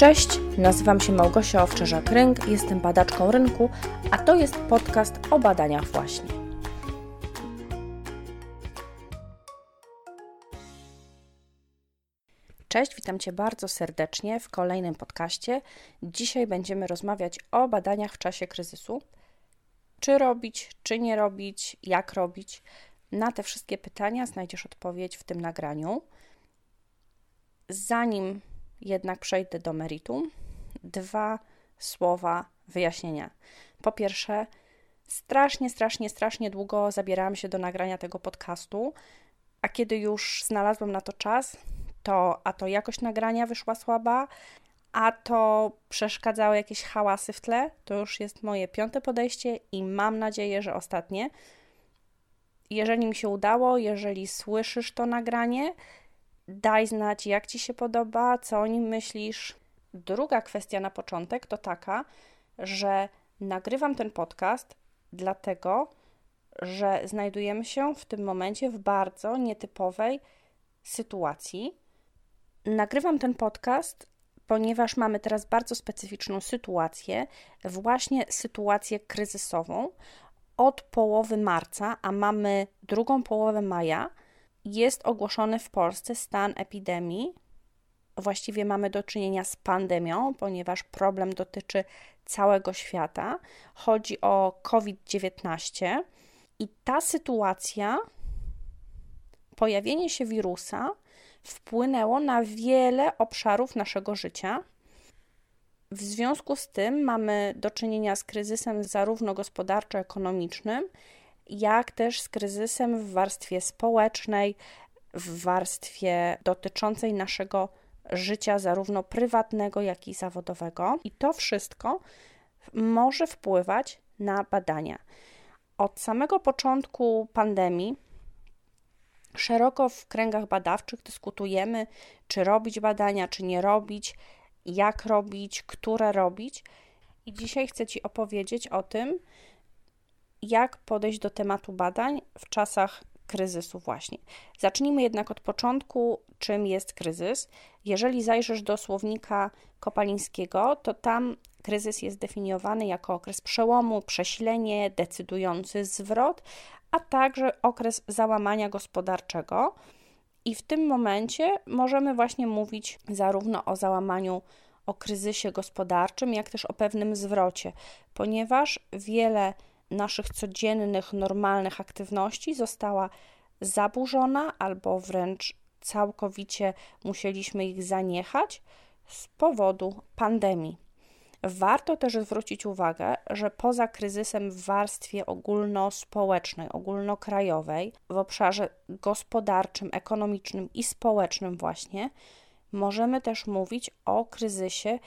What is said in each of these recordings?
Cześć, nazywam się Małgosia Owczerzak-Rynk, jestem badaczką rynku, a to jest podcast o badaniach właśnie. Cześć, witam Cię bardzo serdecznie w kolejnym podcaście. Dzisiaj będziemy rozmawiać o badaniach w czasie kryzysu. Czy robić, czy nie robić, jak robić. Na te wszystkie pytania znajdziesz odpowiedź w tym nagraniu. Zanim jednak przejdę do meritum, dwa słowa wyjaśnienia. Po pierwsze, strasznie, strasznie, strasznie długo zabierałam się do nagrania tego podcastu, a kiedy już znalazłam na to czas, to a to jakość nagrania wyszła słaba, a to przeszkadzały jakieś hałasy w tle. To już jest moje piąte podejście i mam nadzieję, że ostatnie. Jeżeli mi się udało, jeżeli słyszysz to nagranie, daj znać, jak ci się podoba, co o nim myślisz. Druga kwestia na początek to taka, że nagrywam ten podcast dlatego, że znajdujemy się w tym momencie w bardzo nietypowej sytuacji. Nagrywam ten podcast, ponieważ mamy teraz bardzo specyficzną sytuację, właśnie sytuację kryzysową. Od połowy marca, a mamy drugą połowę maja, jest ogłoszony w Polsce stan epidemii. Właściwie mamy do czynienia z pandemią, ponieważ problem dotyczy całego świata. Chodzi o COVID-19 i ta sytuacja, pojawienie się wirusa, wpłynęło na wiele obszarów naszego życia. W związku z tym mamy do czynienia z kryzysem zarówno gospodarczo-ekonomicznym, jak też z kryzysem w warstwie społecznej, w warstwie dotyczącej naszego życia, zarówno prywatnego, jak i zawodowego. I to wszystko może wpływać na badania. Od samego początku pandemii szeroko w kręgach badawczych dyskutujemy, czy robić badania, czy nie robić, jak robić, które robić. I dzisiaj chcę Ci opowiedzieć o tym, jak podejść do tematu badań w czasach kryzysu właśnie. Zacznijmy jednak od początku, czym jest kryzys. Jeżeli zajrzysz do słownika Kopalińskiego, to tam kryzys jest definiowany jako okres przełomu, przesilenie, decydujący zwrot, a także okres załamania gospodarczego. I w tym momencie możemy właśnie mówić zarówno o załamaniu, o kryzysie gospodarczym, jak też o pewnym zwrocie, ponieważ wiele naszych codziennych, normalnych aktywności została zaburzona albo wręcz całkowicie musieliśmy ich zaniechać z powodu pandemii. Warto też zwrócić uwagę, że poza kryzysem w warstwie ogólnospołecznej, ogólnokrajowej, w obszarze gospodarczym, ekonomicznym i społecznym, właśnie, możemy też mówić o kryzysie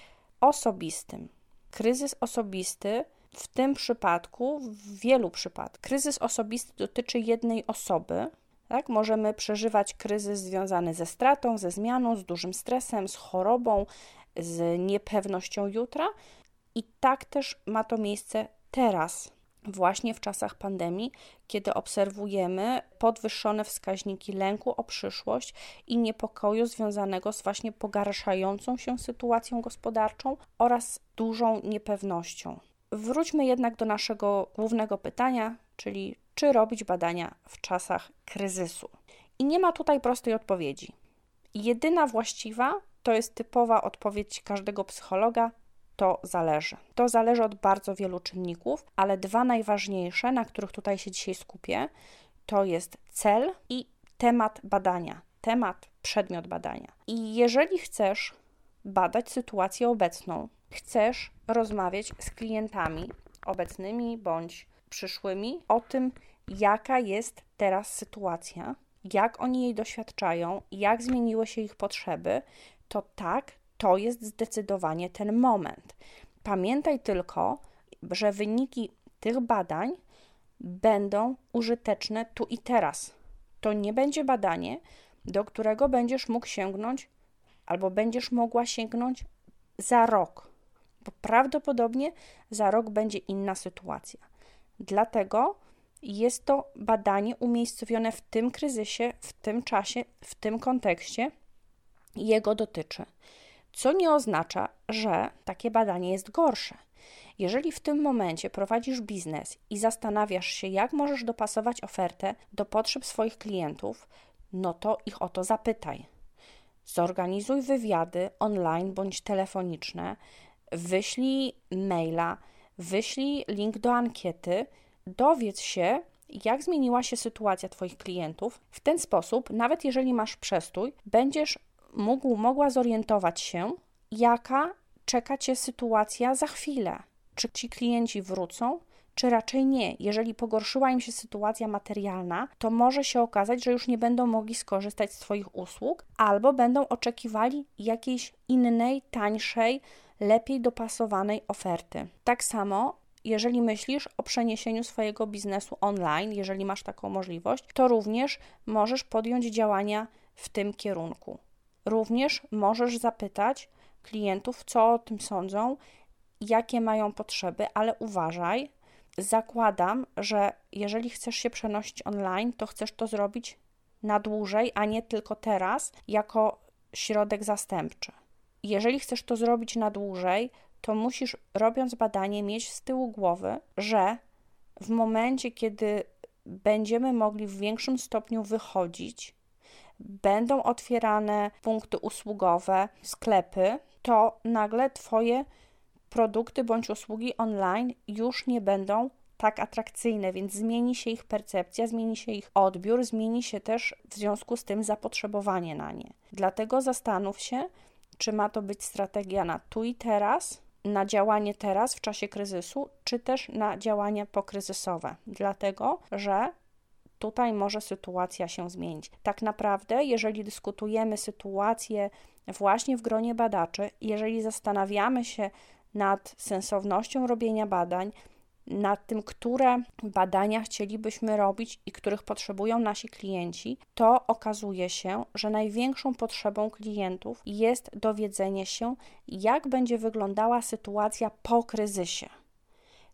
osobistym. Kryzys osobisty w tym przypadku, w wielu przypadkach, kryzys osobisty dotyczy jednej osoby. Tak? Możemy przeżywać kryzys związany ze stratą, ze zmianą, z dużym stresem, z chorobą, z niepewnością jutra. I tak też ma to miejsce teraz, właśnie w czasach pandemii, kiedy obserwujemy podwyższone wskaźniki lęku o przyszłość i niepokoju związanego z właśnie pogarszającą się sytuacją gospodarczą oraz dużą niepewnością. Wróćmy jednak do naszego głównego pytania, czyli czy robić badania w czasach kryzysu. I nie ma tutaj prostej odpowiedzi. Jedyna właściwa to jest typowa odpowiedź każdego psychologa: to zależy. To zależy od bardzo wielu czynników, ale dwa najważniejsze, na których tutaj się dzisiaj skupię, to jest cel i temat badania, temat, przedmiot badania. I jeżeli chcesz badać sytuację obecną, chcesz rozmawiać z klientami obecnymi bądź przyszłymi o tym, jaka jest teraz sytuacja, jak oni jej doświadczają, jak zmieniły się ich potrzeby, to tak, to jest zdecydowanie ten moment. Pamiętaj tylko, że wyniki tych badań będą użyteczne tu i teraz. To nie będzie badanie, do którego będziesz mógł sięgnąć albo będziesz mogła sięgnąć za rok, bo prawdopodobnie za rok będzie inna sytuacja. Dlatego jest to badanie umiejscowione w tym kryzysie, w tym czasie, w tym kontekście jego dotyczy. Co nie oznacza, że takie badanie jest gorsze. Jeżeli w tym momencie prowadzisz biznes i zastanawiasz się, jak możesz dopasować ofertę do potrzeb swoich klientów, no to ich o to zapytaj. Zorganizuj wywiady online bądź telefoniczne, wyślij maila, wyślij link do ankiety, dowiedz się, jak zmieniła się sytuacja Twoich klientów. W ten sposób, nawet jeżeli masz przestój, będziesz mógł, mogła zorientować się, jaka czeka Cię sytuacja za chwilę. Czy ci klienci wrócą, czy raczej nie. Jeżeli pogorszyła im się sytuacja materialna, to może się okazać, że już nie będą mogli skorzystać z Twoich usług, albo będą oczekiwali jakiejś innej, tańszej, lepiej dopasowanej oferty. Tak samo jeżeli myślisz o przeniesieniu swojego biznesu online, jeżeli masz taką możliwość, to również możesz podjąć działania w tym kierunku. Również możesz zapytać klientów, co o tym sądzą, jakie mają potrzeby, ale uważaj, zakładam, że jeżeli chcesz się przenosić online, to chcesz to zrobić na dłużej, a nie tylko teraz, jako środek zastępczy. Jeżeli chcesz to zrobić na dłużej, to musisz, robiąc badanie, mieć z tyłu głowy, że w momencie, kiedy będziemy mogli w większym stopniu wychodzić, będą otwierane punkty usługowe, sklepy, to nagle Twoje produkty bądź usługi online już nie będą tak atrakcyjne, więc zmieni się ich percepcja, zmieni się ich odbiór, zmieni się też w związku z tym zapotrzebowanie na nie. Dlatego zastanów się, czy ma to być strategia na tu i teraz, na działanie teraz w czasie kryzysu, czy też na działanie pokryzysowe, dlatego że tutaj może sytuacja się zmienić. Tak naprawdę, jeżeli dyskutujemy sytuację właśnie w gronie badaczy, jeżeli zastanawiamy się nad sensownością robienia badań, nad tym, które badania chcielibyśmy robić i których potrzebują nasi klienci, to okazuje się, że największą potrzebą klientów jest dowiedzenie się, jak będzie wyglądała sytuacja po kryzysie.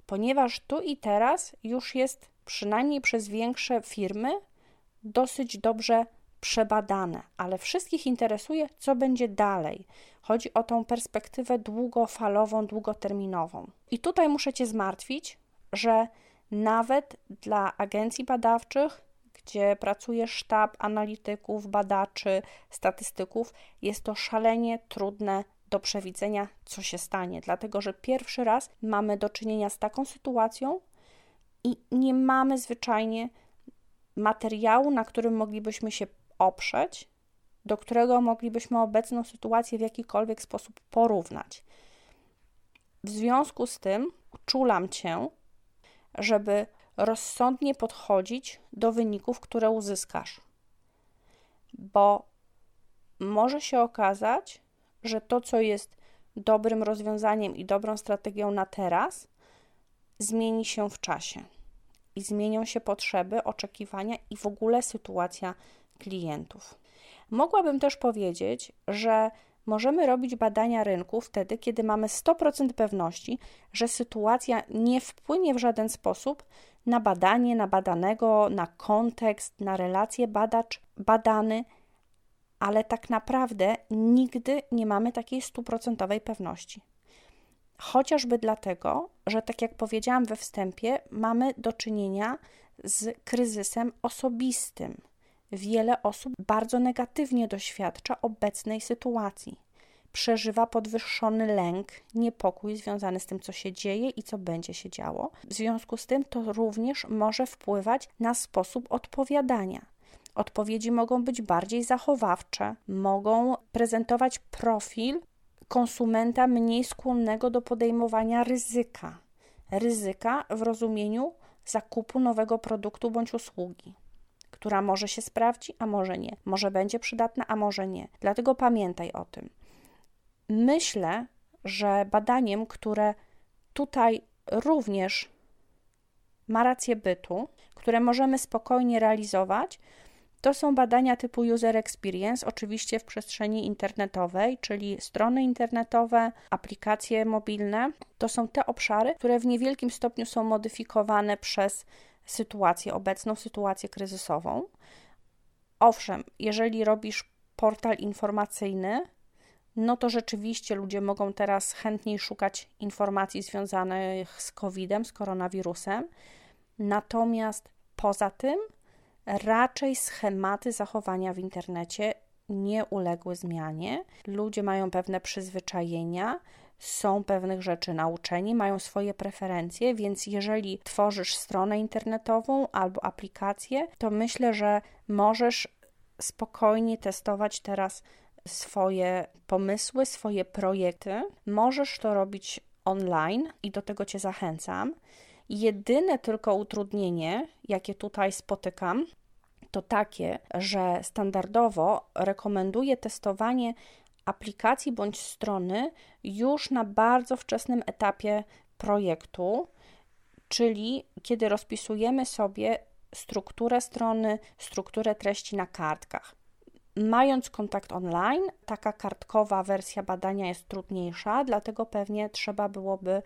Ponieważ tu i teraz już jest przynajmniej przez większe firmy dosyć dobrze przebadane, ale wszystkich interesuje, co będzie dalej. Chodzi o tą perspektywę długofalową, długoterminową. I tutaj muszę Cię zmartwić, że nawet dla agencji badawczych, gdzie pracuje sztab analityków, badaczy, statystyków, jest to szalenie trudne do przewidzenia, co się stanie, dlatego że pierwszy raz mamy do czynienia z taką sytuacją i nie mamy zwyczajnie materiału, na którym moglibyśmy się oprzeć, do którego moglibyśmy obecną sytuację w jakikolwiek sposób porównać. W związku z tym uczulam cię, żeby rozsądnie podchodzić do wyników, które uzyskasz, bo może się okazać, że to, co jest dobrym rozwiązaniem i dobrą strategią na teraz, zmieni się w czasie i zmienią się potrzeby, oczekiwania i w ogóle sytuacja klientów. Mogłabym też powiedzieć, że możemy robić badania rynku wtedy, kiedy mamy 100% pewności, że sytuacja nie wpłynie w żaden sposób na badanie, na badanego, na kontekst, na relacje badacz, badany, ale tak naprawdę nigdy nie mamy takiej stuprocentowej pewności. Chociażby dlatego, że tak jak powiedziałam we wstępie, mamy do czynienia z kryzysem osobistym Wiele osób bardzo negatywnie doświadcza obecnej sytuacji. Przeżywa podwyższony lęk, niepokój związany z tym, co się dzieje i co będzie się działo. W związku z tym to również może wpływać na sposób odpowiadania. Odpowiedzi mogą być bardziej zachowawcze, mogą prezentować profil konsumenta mniej skłonnego do podejmowania ryzyka. Ryzyka w rozumieniu zakupu nowego produktu bądź usługi która może się sprawdzi, a może nie. Może będzie przydatna, a może nie. Dlatego pamiętaj o tym. Myślę, że badaniem, które tutaj również ma rację bytu, które możemy spokojnie realizować, to są badania typu user experience, oczywiście w przestrzeni internetowej, czyli strony internetowe, aplikacje mobilne. To są te obszary, które w niewielkim stopniu są modyfikowane przez sytuację obecną, sytuację kryzysową. Owszem, jeżeli robisz portal informacyjny, no to rzeczywiście ludzie mogą teraz chętniej szukać informacji związanych z COVID-em, z koronawirusem. Natomiast poza tym, raczej schematy zachowania w internecie nie uległy zmianie. Ludzie mają pewne przyzwyczajenia, są pewnych rzeczy nauczeni, mają swoje preferencje, więc jeżeli tworzysz stronę internetową albo aplikację, to myślę, że możesz spokojnie testować teraz swoje pomysły, swoje projekty. Możesz to robić online i do tego Cię zachęcam. Jedyne tylko utrudnienie, jakie tutaj spotykam, to takie, że standardowo rekomenduję testowanie aplikacji bądź strony już na bardzo wczesnym etapie projektu, czyli kiedy rozpisujemy sobie strukturę strony, strukturę treści na kartkach. Mając kontakt online, taka kartkowa wersja badania jest trudniejsza, dlatego pewnie trzeba byłoby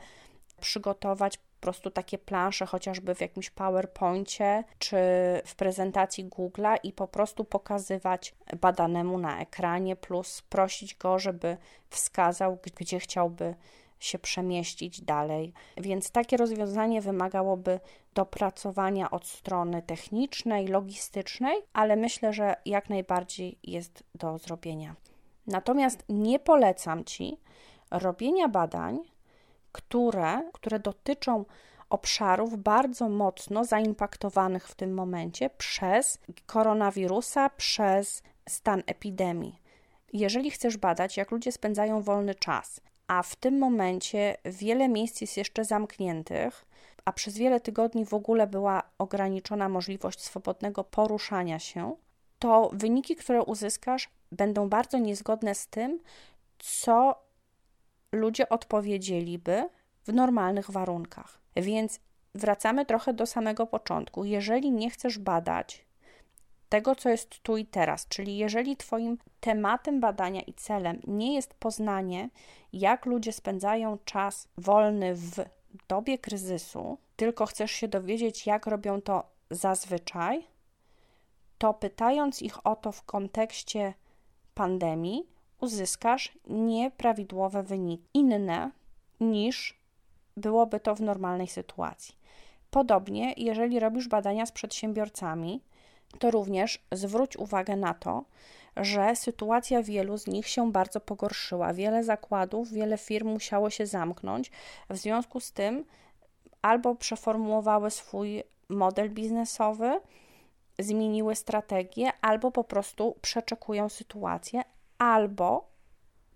przygotować prostu takie plansze, chociażby w jakimś PowerPoincie czy w prezentacji Google'a i po prostu pokazywać badanemu na ekranie, plus prosić go, żeby wskazał, gdzie chciałby się przemieścić dalej. Więc takie rozwiązanie wymagałoby dopracowania od strony technicznej, logistycznej, ale myślę, że jak najbardziej jest do zrobienia. Natomiast nie polecam Ci robienia badań, które, które dotyczą obszarów bardzo mocno zaimpaktowanych w tym momencie przez koronawirusa, przez stan epidemii. Jeżeli chcesz badać, jak ludzie spędzają wolny czas, a w tym momencie wiele miejsc jest jeszcze zamkniętych, a przez wiele tygodni w ogóle była ograniczona możliwość swobodnego poruszania się, to wyniki, które uzyskasz, będą bardzo niezgodne z tym, co ludzie odpowiedzieliby w normalnych warunkach. Więc wracamy trochę do samego początku. Jeżeli nie chcesz badać tego, co jest tu i teraz, czyli jeżeli Twoim tematem badania i celem nie jest poznanie, jak ludzie spędzają czas wolny w dobie kryzysu, tylko chcesz się dowiedzieć, jak robią to zazwyczaj, to pytając ich o to w kontekście pandemii, uzyskasz nieprawidłowe wyniki, inne niż byłoby to w normalnej sytuacji. Podobnie, jeżeli robisz badania z przedsiębiorcami, to również zwróć uwagę na to, że sytuacja wielu z nich się bardzo pogorszyła. Wiele zakładów, wiele firm musiało się zamknąć. W związku z tym albo przeformułowały swój model biznesowy, zmieniły strategię, albo po prostu przeczekują sytuację, albo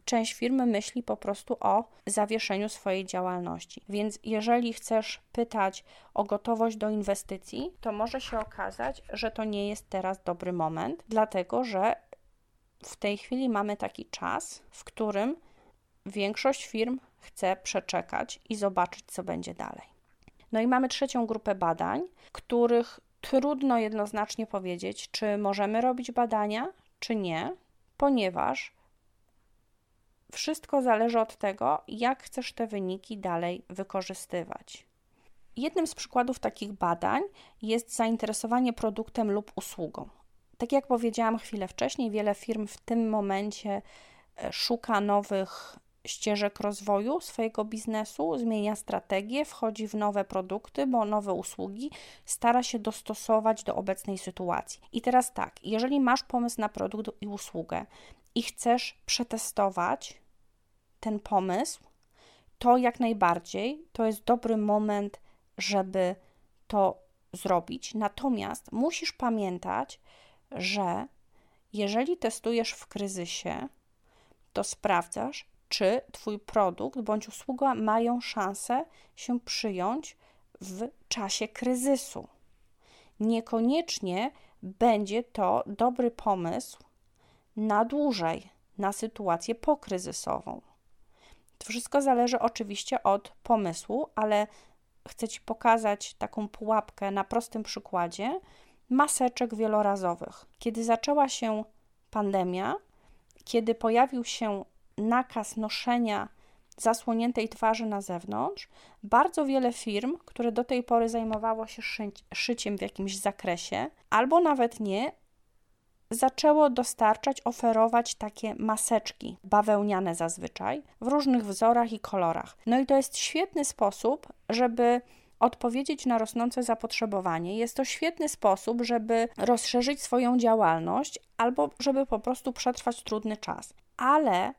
część firmy myśli po prostu o zawieszeniu swojej działalności. Więc jeżeli chcesz pytać o gotowość do inwestycji, to może się okazać, że to nie jest teraz dobry moment, dlatego że w tej chwili mamy taki czas, w którym większość firm chce przeczekać i zobaczyć, co będzie dalej. No i mamy trzecią grupę badań, których trudno jednoznacznie powiedzieć, czy możemy robić badania, czy nie, ponieważ wszystko zależy od tego, jak chcesz te wyniki dalej wykorzystywać. Jednym z przykładów takich badań jest zainteresowanie produktem lub usługą. Tak jak powiedziałam chwilę wcześniej, wiele firm w tym momencie e, szuka nowych ścieżek rozwoju swojego biznesu, zmienia strategię, wchodzi w nowe produkty, bo nowe usługi, stara się dostosować do obecnej sytuacji. I teraz tak, jeżeli masz pomysł na produkt i usługę i chcesz przetestować ten pomysł, to jak najbardziej to jest dobry moment, żeby to zrobić. Natomiast musisz pamiętać, że jeżeli testujesz w kryzysie, to sprawdzasz, czy Twój produkt bądź usługa mają szansę się przyjąć w czasie kryzysu. Niekoniecznie będzie to dobry pomysł na dłużej, na sytuację pokryzysową. To wszystko zależy oczywiście od pomysłu, ale chcę Ci pokazać taką pułapkę na prostym przykładzie maseczek wielorazowych. Kiedy zaczęła się pandemia, kiedy pojawił się nakaz noszenia zasłoniętej twarzy na zewnątrz, bardzo wiele firm, które do tej pory zajmowało się szy szyciem w jakimś zakresie, albo nawet nie, zaczęło dostarczać, oferować takie maseczki bawełniane zazwyczaj w różnych wzorach i kolorach. No i to jest świetny sposób, żeby odpowiedzieć na rosnące zapotrzebowanie. Jest to świetny sposób, żeby rozszerzyć swoją działalność albo żeby po prostu przetrwać trudny czas. Ale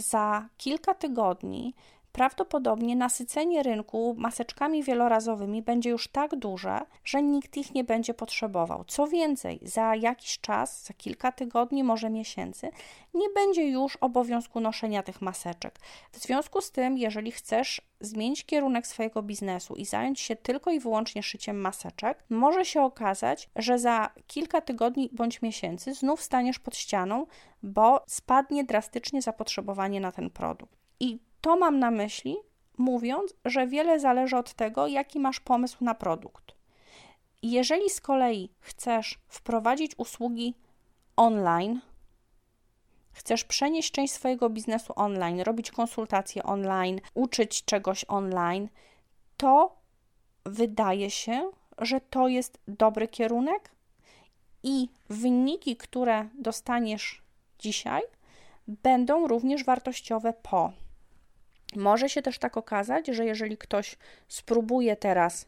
za kilka tygodni prawdopodobnie nasycenie rynku maseczkami wielorazowymi będzie już tak duże, że nikt ich nie będzie potrzebował. Co więcej, za jakiś czas, za kilka tygodni, może miesięcy, nie będzie już obowiązku noszenia tych maseczek. W związku z tym, jeżeli chcesz zmienić kierunek swojego biznesu i zająć się tylko i wyłącznie szyciem maseczek, może się okazać, że za kilka tygodni bądź miesięcy znów staniesz pod ścianą, bo spadnie drastycznie zapotrzebowanie na ten produkt. I to mam na myśli, mówiąc, że wiele zależy od tego, jaki masz pomysł na produkt. Jeżeli z kolei chcesz wprowadzić usługi online, chcesz przenieść część swojego biznesu online, robić konsultacje online, uczyć czegoś online, to wydaje się, że to jest dobry kierunek i wyniki, które dostaniesz dzisiaj, będą również wartościowe po. Może się też tak okazać, że jeżeli ktoś spróbuje teraz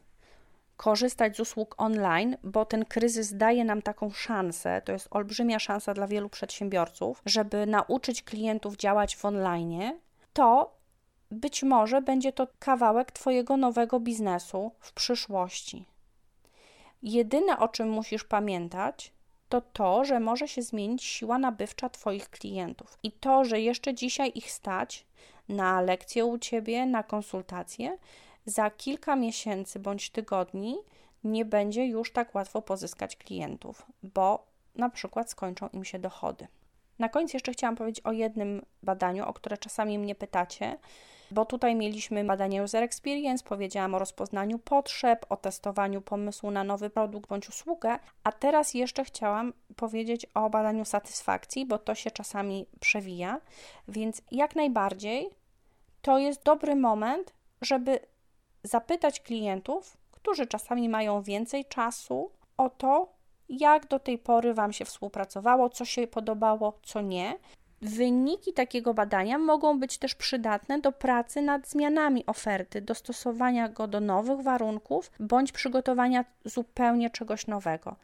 korzystać z usług online, bo ten kryzys daje nam taką szansę, to jest olbrzymia szansa dla wielu przedsiębiorców, żeby nauczyć klientów działać w online, to być może będzie to kawałek Twojego nowego biznesu w przyszłości. Jedyne o czym musisz pamiętać, to to, że może się zmienić siła nabywcza Twoich klientów i to, że jeszcze dzisiaj ich stać na lekcję u ciebie, na konsultację, za kilka miesięcy bądź tygodni nie będzie już tak łatwo pozyskać klientów, bo na przykład skończą im się dochody. Na koniec jeszcze chciałam powiedzieć o jednym badaniu, o które czasami mnie pytacie, bo tutaj mieliśmy badanie User Experience, powiedziałam o rozpoznaniu potrzeb, o testowaniu pomysłu na nowy produkt bądź usługę, a teraz jeszcze chciałam powiedzieć o badaniu satysfakcji, bo to się czasami przewija, więc jak najbardziej to jest dobry moment, żeby zapytać klientów, którzy czasami mają więcej czasu, o to, jak do tej pory Wam się współpracowało, co się podobało, co nie. Wyniki takiego badania mogą być też przydatne do pracy nad zmianami oferty, dostosowania go do nowych warunków bądź przygotowania zupełnie czegoś nowego.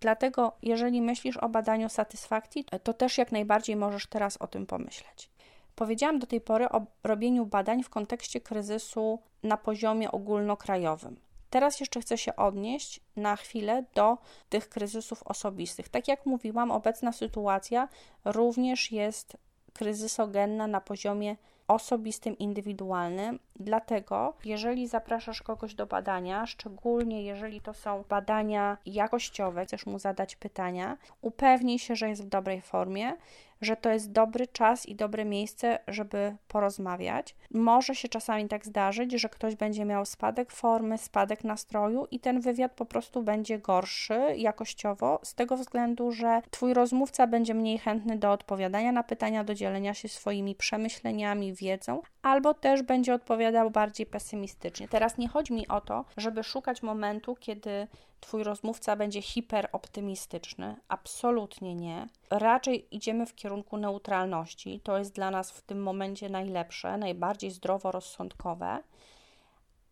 Dlatego, jeżeli myślisz o badaniu satysfakcji, to też jak najbardziej możesz teraz o tym pomyśleć. Powiedziałam do tej pory o robieniu badań w kontekście kryzysu na poziomie ogólnokrajowym. Teraz jeszcze chcę się odnieść na chwilę do tych kryzysów osobistych. Tak jak mówiłam, obecna sytuacja również jest kryzysogenna na poziomie osobistym, indywidualnym. Dlatego, jeżeli zapraszasz kogoś do badania, szczególnie jeżeli to są badania jakościowe, chcesz mu zadać pytania, upewnij się, że jest w dobrej formie, że to jest dobry czas i dobre miejsce, żeby porozmawiać. Może się czasami tak zdarzyć, że ktoś będzie miał spadek formy, spadek nastroju i ten wywiad po prostu będzie gorszy jakościowo, z tego względu, że Twój rozmówca będzie mniej chętny do odpowiadania na pytania, do dzielenia się swoimi przemyśleniami, wiedzą, albo też będzie odpowiadał bardziej pesymistycznie. Teraz nie chodzi mi o to, żeby szukać momentu, kiedy Twój rozmówca będzie hiperoptymistyczny. Absolutnie nie. Raczej idziemy w kierunku neutralności. To jest dla nas w tym momencie najlepsze, najbardziej zdroworozsądkowe.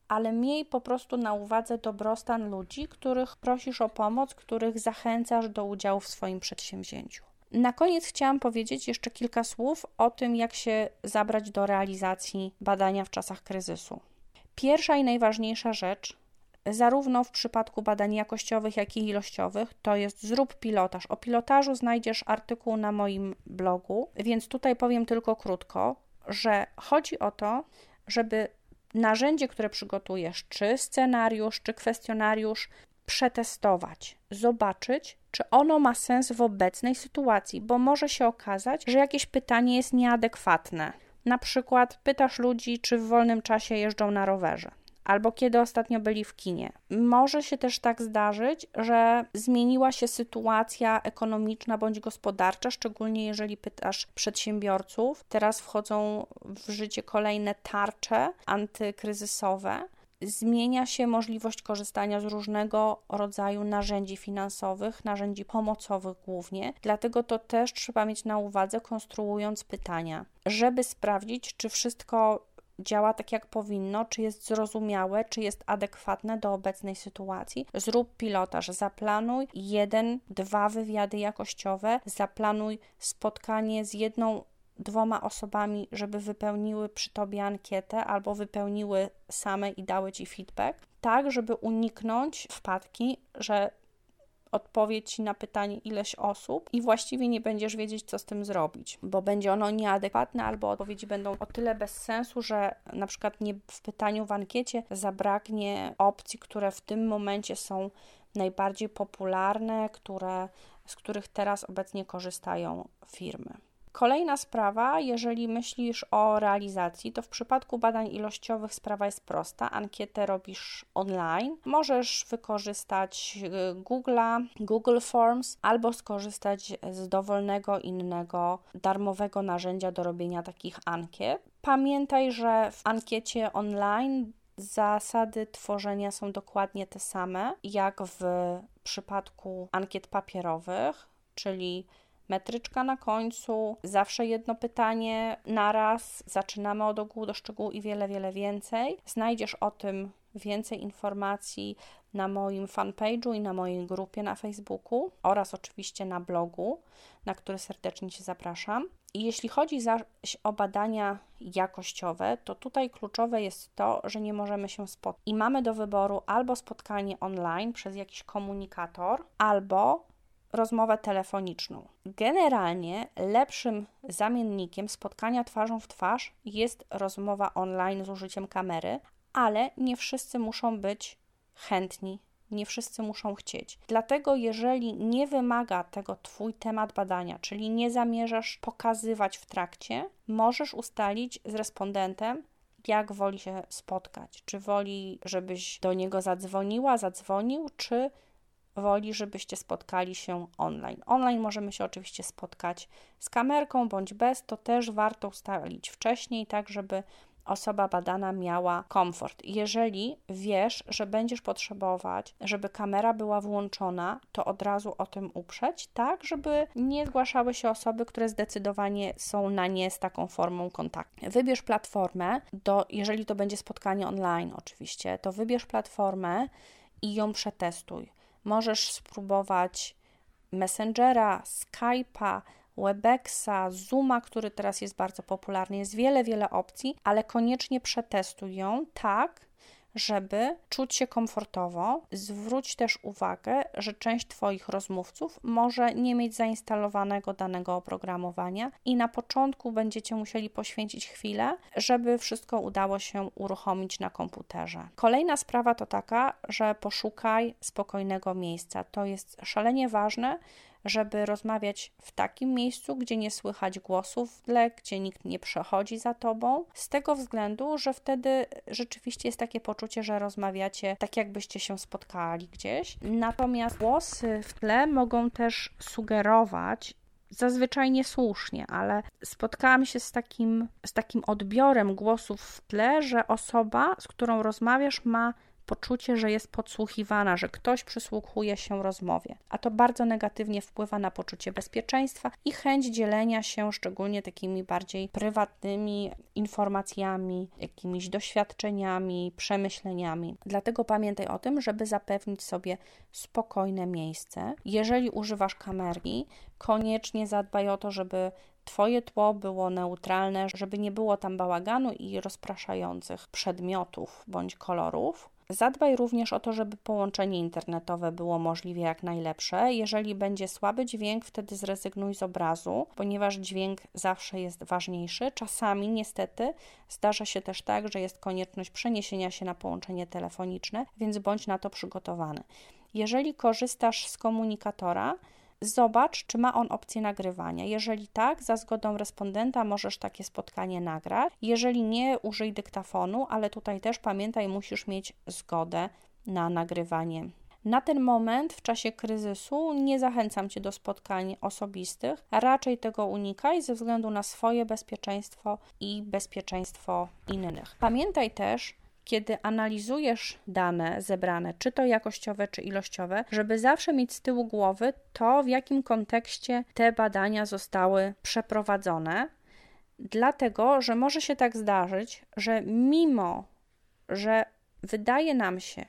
Ale miej po prostu na uwadze dobrostan ludzi, których prosisz o pomoc, których zachęcasz do udziału w swoim przedsięwzięciu. Na koniec chciałam powiedzieć jeszcze kilka słów o tym, jak się zabrać do realizacji badania w czasach kryzysu. Pierwsza i najważniejsza rzecz zarówno w przypadku badań jakościowych, jak i ilościowych, to jest zrób pilotaż. O pilotażu znajdziesz artykuł na moim blogu, więc tutaj powiem tylko krótko, że chodzi o to, żeby narzędzie, które przygotujesz, czy scenariusz, czy kwestionariusz, przetestować, zobaczyć, czy ono ma sens w obecnej sytuacji, bo może się okazać, że jakieś pytanie jest nieadekwatne. Na przykład pytasz ludzi, czy w wolnym czasie jeżdżą na rowerze albo kiedy ostatnio byli w kinie. Może się też tak zdarzyć, że zmieniła się sytuacja ekonomiczna bądź gospodarcza, szczególnie jeżeli pytasz przedsiębiorców. Teraz wchodzą w życie kolejne tarcze antykryzysowe. Zmienia się możliwość korzystania z różnego rodzaju narzędzi finansowych, narzędzi pomocowych głównie, dlatego to też trzeba mieć na uwadze, konstruując pytania, żeby sprawdzić, czy wszystko działa tak jak powinno, czy jest zrozumiałe, czy jest adekwatne do obecnej sytuacji. Zrób pilotaż, zaplanuj jeden, dwa wywiady jakościowe, zaplanuj spotkanie z jedną dwoma osobami, żeby wypełniły przy tobie ankietę albo wypełniły same i dały ci feedback, tak żeby uniknąć wpadki, że odpowie ci na pytanie ileś osób i właściwie nie będziesz wiedzieć, co z tym zrobić, bo będzie ono nieadekwatne albo odpowiedzi będą o tyle bez sensu, że na przykład nie w pytaniu w ankiecie zabraknie opcji, które w tym momencie są najbardziej popularne, które, z których teraz obecnie korzystają firmy. Kolejna sprawa, jeżeli myślisz o realizacji, to w przypadku badań ilościowych sprawa jest prosta. Ankietę robisz online. Możesz wykorzystać y, Google'a, Google Forms albo skorzystać z dowolnego innego darmowego narzędzia do robienia takich ankiet. Pamiętaj, że w ankiecie online zasady tworzenia są dokładnie te same jak w przypadku ankiet papierowych, czyli metryczka na końcu, zawsze jedno pytanie naraz, zaczynamy od ogółu do szczegółu i wiele, wiele więcej. Znajdziesz o tym więcej informacji na moim fanpage'u i na mojej grupie na Facebooku oraz oczywiście na blogu, na który serdecznie Cię zapraszam. I jeśli chodzi zaś o badania jakościowe, to tutaj kluczowe jest to, że nie możemy się spotkać. I mamy do wyboru albo spotkanie online przez jakiś komunikator, albo rozmowę telefoniczną. Generalnie lepszym zamiennikiem spotkania twarzą w twarz jest rozmowa online z użyciem kamery, ale nie wszyscy muszą być chętni, nie wszyscy muszą chcieć. Dlatego, jeżeli nie wymaga tego Twój temat badania, czyli nie zamierzasz pokazywać w trakcie, możesz ustalić z respondentem, jak woli się spotkać. Czy woli, żebyś do niego zadzwoniła, zadzwonił, czy woli, żebyście spotkali się online. Online możemy się oczywiście spotkać z kamerką bądź bez, to też warto ustalić wcześniej, tak żeby osoba badana miała komfort. Jeżeli wiesz, że będziesz potrzebować, żeby kamera była włączona, to od razu o tym uprzeć, tak, żeby nie zgłaszały się osoby, które zdecydowanie są na nie z taką formą kontaktu. Wybierz platformę, do, jeżeli to będzie spotkanie online, oczywiście, to wybierz platformę i ją przetestuj Możesz spróbować Messengera, Skype'a, Webexa, Zooma, który teraz jest bardzo popularny. Jest wiele, wiele opcji, ale koniecznie przetestuj ją tak, żeby czuć się komfortowo. Zwróć też uwagę, że część Twoich rozmówców może nie mieć zainstalowanego danego oprogramowania i na początku będziecie musieli poświęcić chwilę, żeby wszystko udało się uruchomić na komputerze. Kolejna sprawa to taka, że poszukaj spokojnego miejsca. To jest szalenie ważne, żeby rozmawiać w takim miejscu, gdzie nie słychać głosów w tle, gdzie nikt nie przechodzi za tobą, z tego względu, że wtedy rzeczywiście jest takie poczucie, że rozmawiacie tak, jakbyście się spotkali gdzieś. Natomiast głosy w tle mogą też sugerować, zazwyczaj niesłusznie, ale spotkałam się z takim, z takim odbiorem głosów w tle, że osoba, z którą rozmawiasz, ma poczucie, że jest podsłuchiwana, że ktoś przysłuchuje się rozmowie, a to bardzo negatywnie wpływa na poczucie bezpieczeństwa i chęć dzielenia się szczególnie takimi bardziej prywatnymi informacjami, jakimiś doświadczeniami, przemyśleniami. Dlatego pamiętaj o tym, żeby zapewnić sobie spokojne miejsce. Jeżeli używasz kamerki, koniecznie zadbaj o to, żeby Twoje tło było neutralne, żeby nie było tam bałaganu i rozpraszających przedmiotów bądź kolorów. Zadbaj również o to, żeby połączenie internetowe było możliwie jak najlepsze. Jeżeli będzie słaby dźwięk, wtedy zrezygnuj z obrazu, ponieważ dźwięk zawsze jest ważniejszy. Czasami niestety zdarza się też tak, że jest konieczność przeniesienia się na połączenie telefoniczne, więc bądź na to przygotowany. Jeżeli korzystasz z komunikatora, Zobacz, czy ma on opcję nagrywania. Jeżeli tak, za zgodą respondenta możesz takie spotkanie nagrać. Jeżeli nie, użyj dyktafonu, ale tutaj też pamiętaj, musisz mieć zgodę na nagrywanie. Na ten moment w czasie kryzysu nie zachęcam Cię do spotkań osobistych, raczej tego unikaj ze względu na swoje bezpieczeństwo i bezpieczeństwo innych. Pamiętaj też, kiedy analizujesz dane zebrane, czy to jakościowe, czy ilościowe, żeby zawsze mieć z tyłu głowy to, w jakim kontekście te badania zostały przeprowadzone, dlatego że może się tak zdarzyć, że mimo, że wydaje nam się,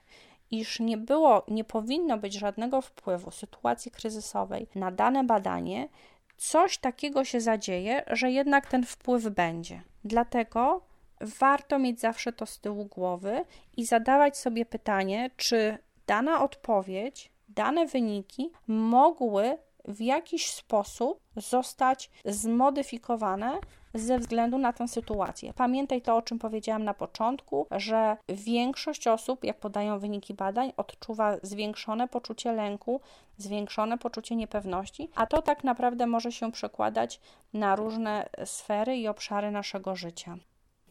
iż nie było, nie powinno być żadnego wpływu sytuacji kryzysowej na dane badanie, coś takiego się zadzieje, że jednak ten wpływ będzie. Dlatego warto mieć zawsze to z tyłu głowy i zadawać sobie pytanie, czy dana odpowiedź, dane wyniki mogły w jakiś sposób zostać zmodyfikowane ze względu na tę sytuację. Pamiętaj to, o czym powiedziałam na początku, że większość osób, jak podają wyniki badań, odczuwa zwiększone poczucie lęku, zwiększone poczucie niepewności, a to tak naprawdę może się przekładać na różne sfery i obszary naszego życia.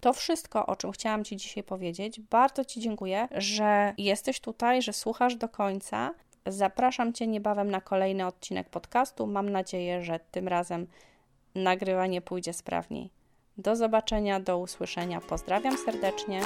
To wszystko, o czym chciałam Ci dzisiaj powiedzieć. Bardzo Ci dziękuję, że jesteś tutaj, że słuchasz do końca. Zapraszam Cię niebawem na kolejny odcinek podcastu. Mam nadzieję, że tym razem nagrywanie pójdzie sprawniej. Do zobaczenia, do usłyszenia. Pozdrawiam serdecznie.